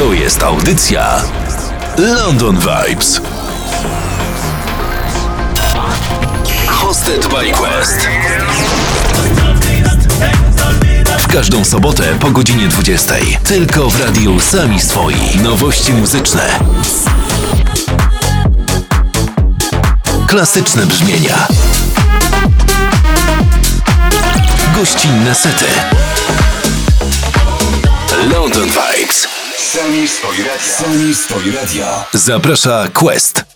To jest audycja London Vibes. Hosted by Quest. W każdą sobotę po godzinie 20. Tylko w radiu Sami Swoi. Nowości muzyczne. Klasyczne brzmienia. Gościnne sety. London Vibes. Sami Stoi Radia. Sami Stoi Radia. Zaprasza Quest.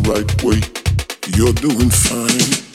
right way. You're doing fine.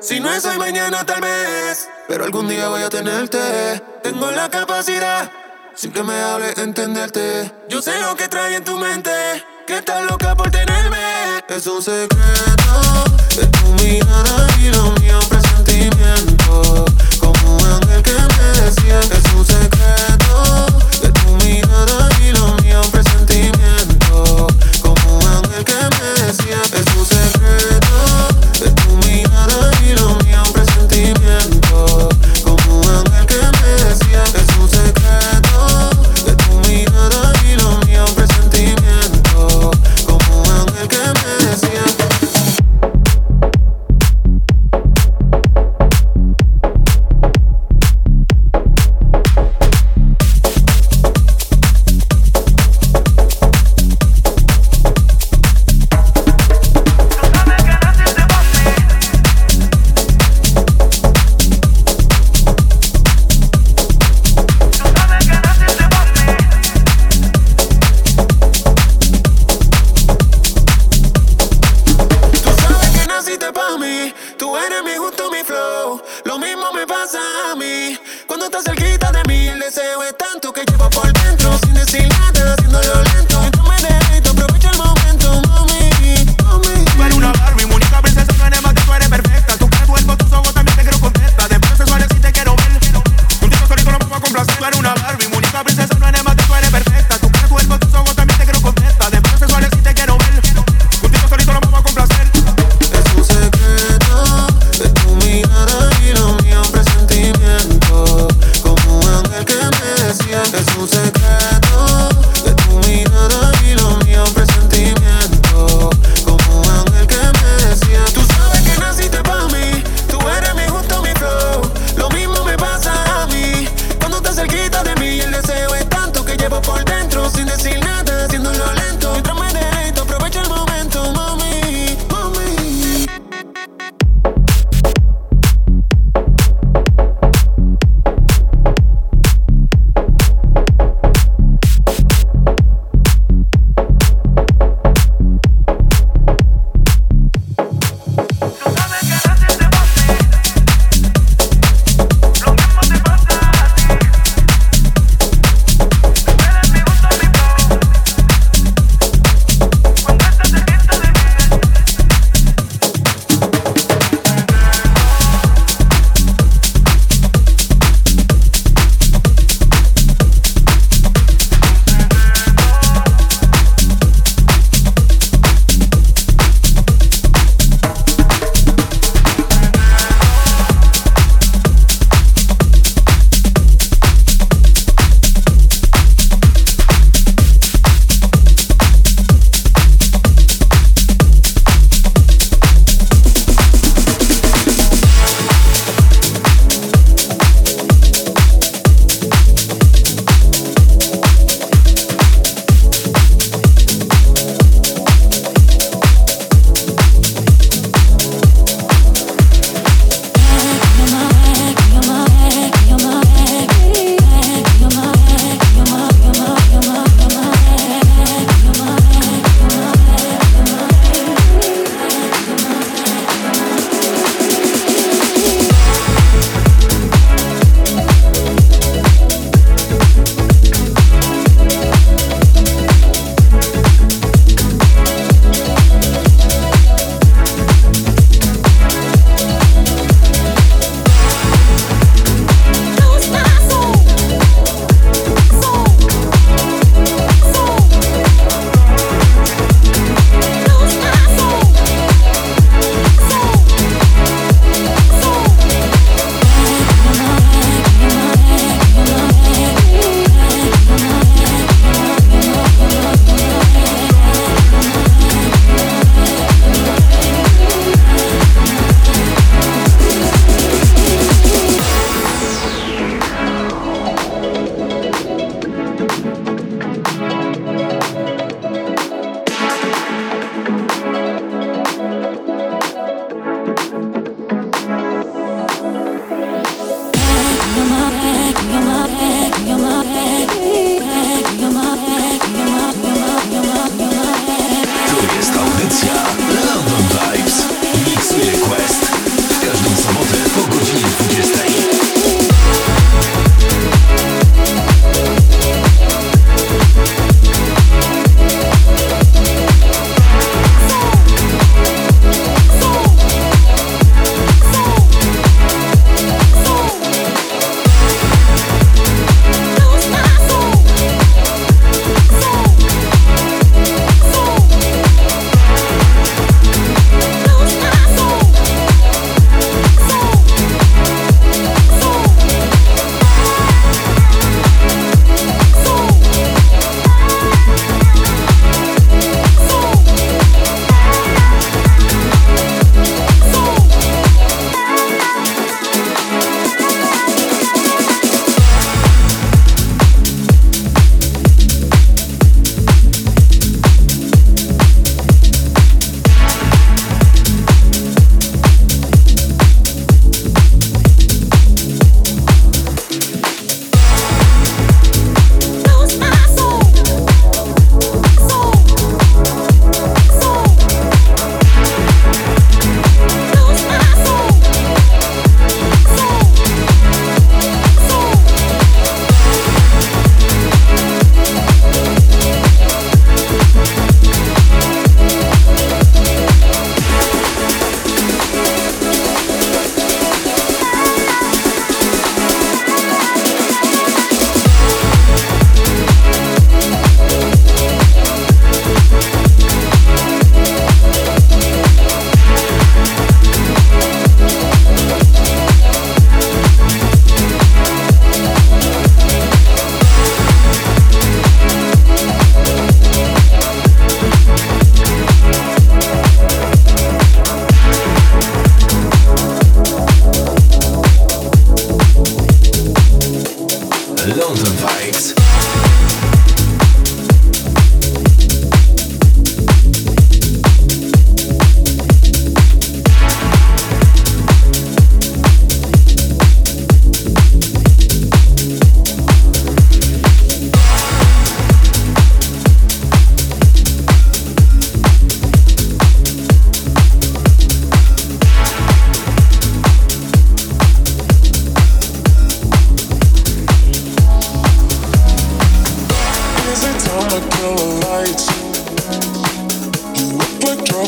Si no es hoy, mañana tal vez. Pero algún día voy a tenerte. Tengo la capacidad, sin que me hable, entenderte. Yo sé lo que trae en tu mente, que estás loca por tenerme. Es un secreto de tu mirada y lo mío, presentimiento. Como un ángel que me decía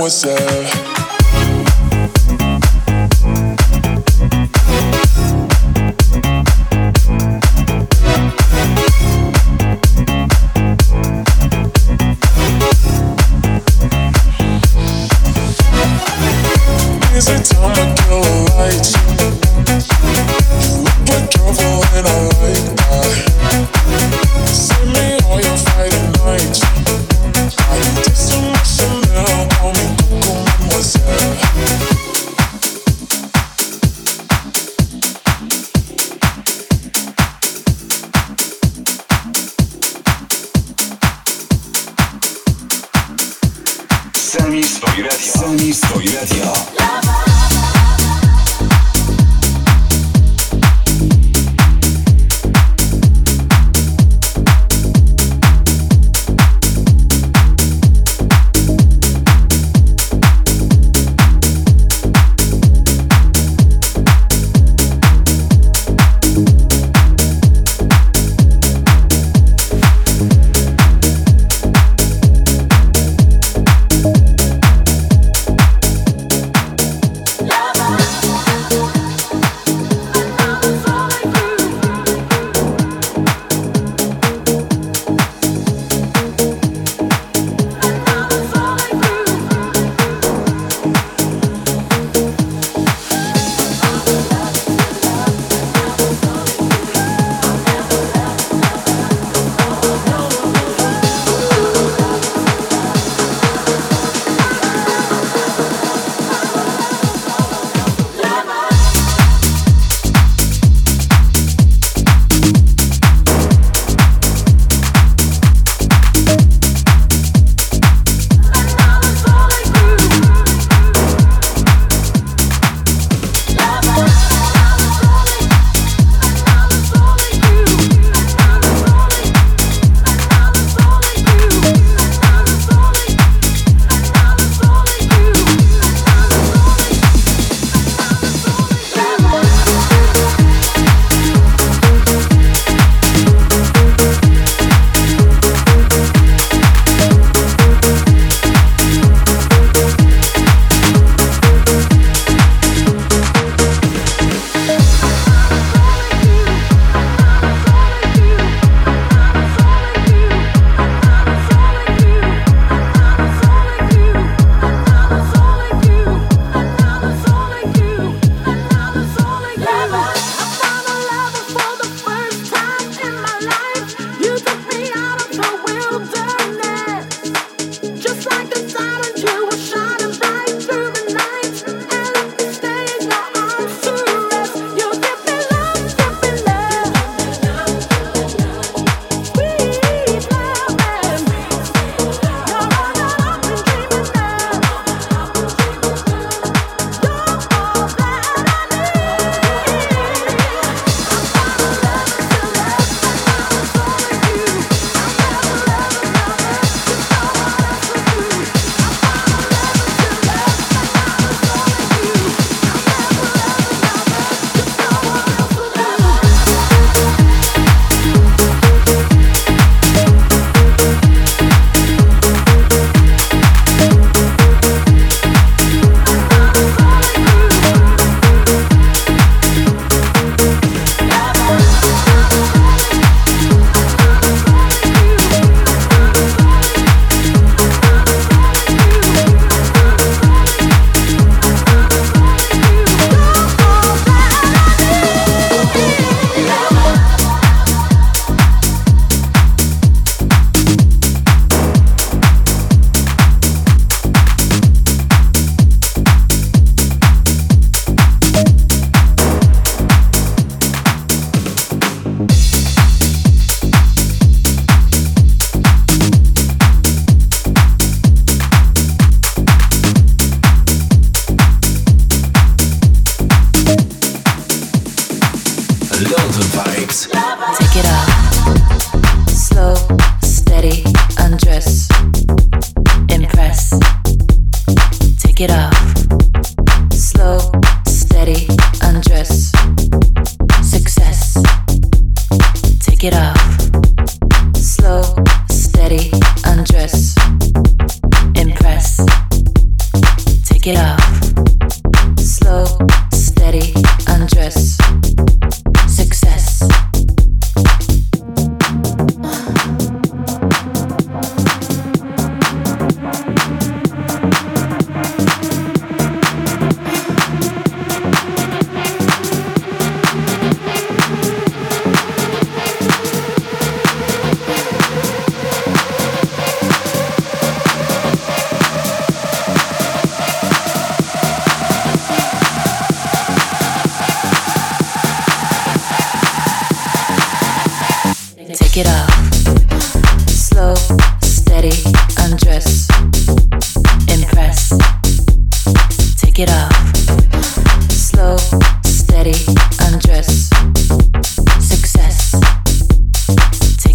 myself.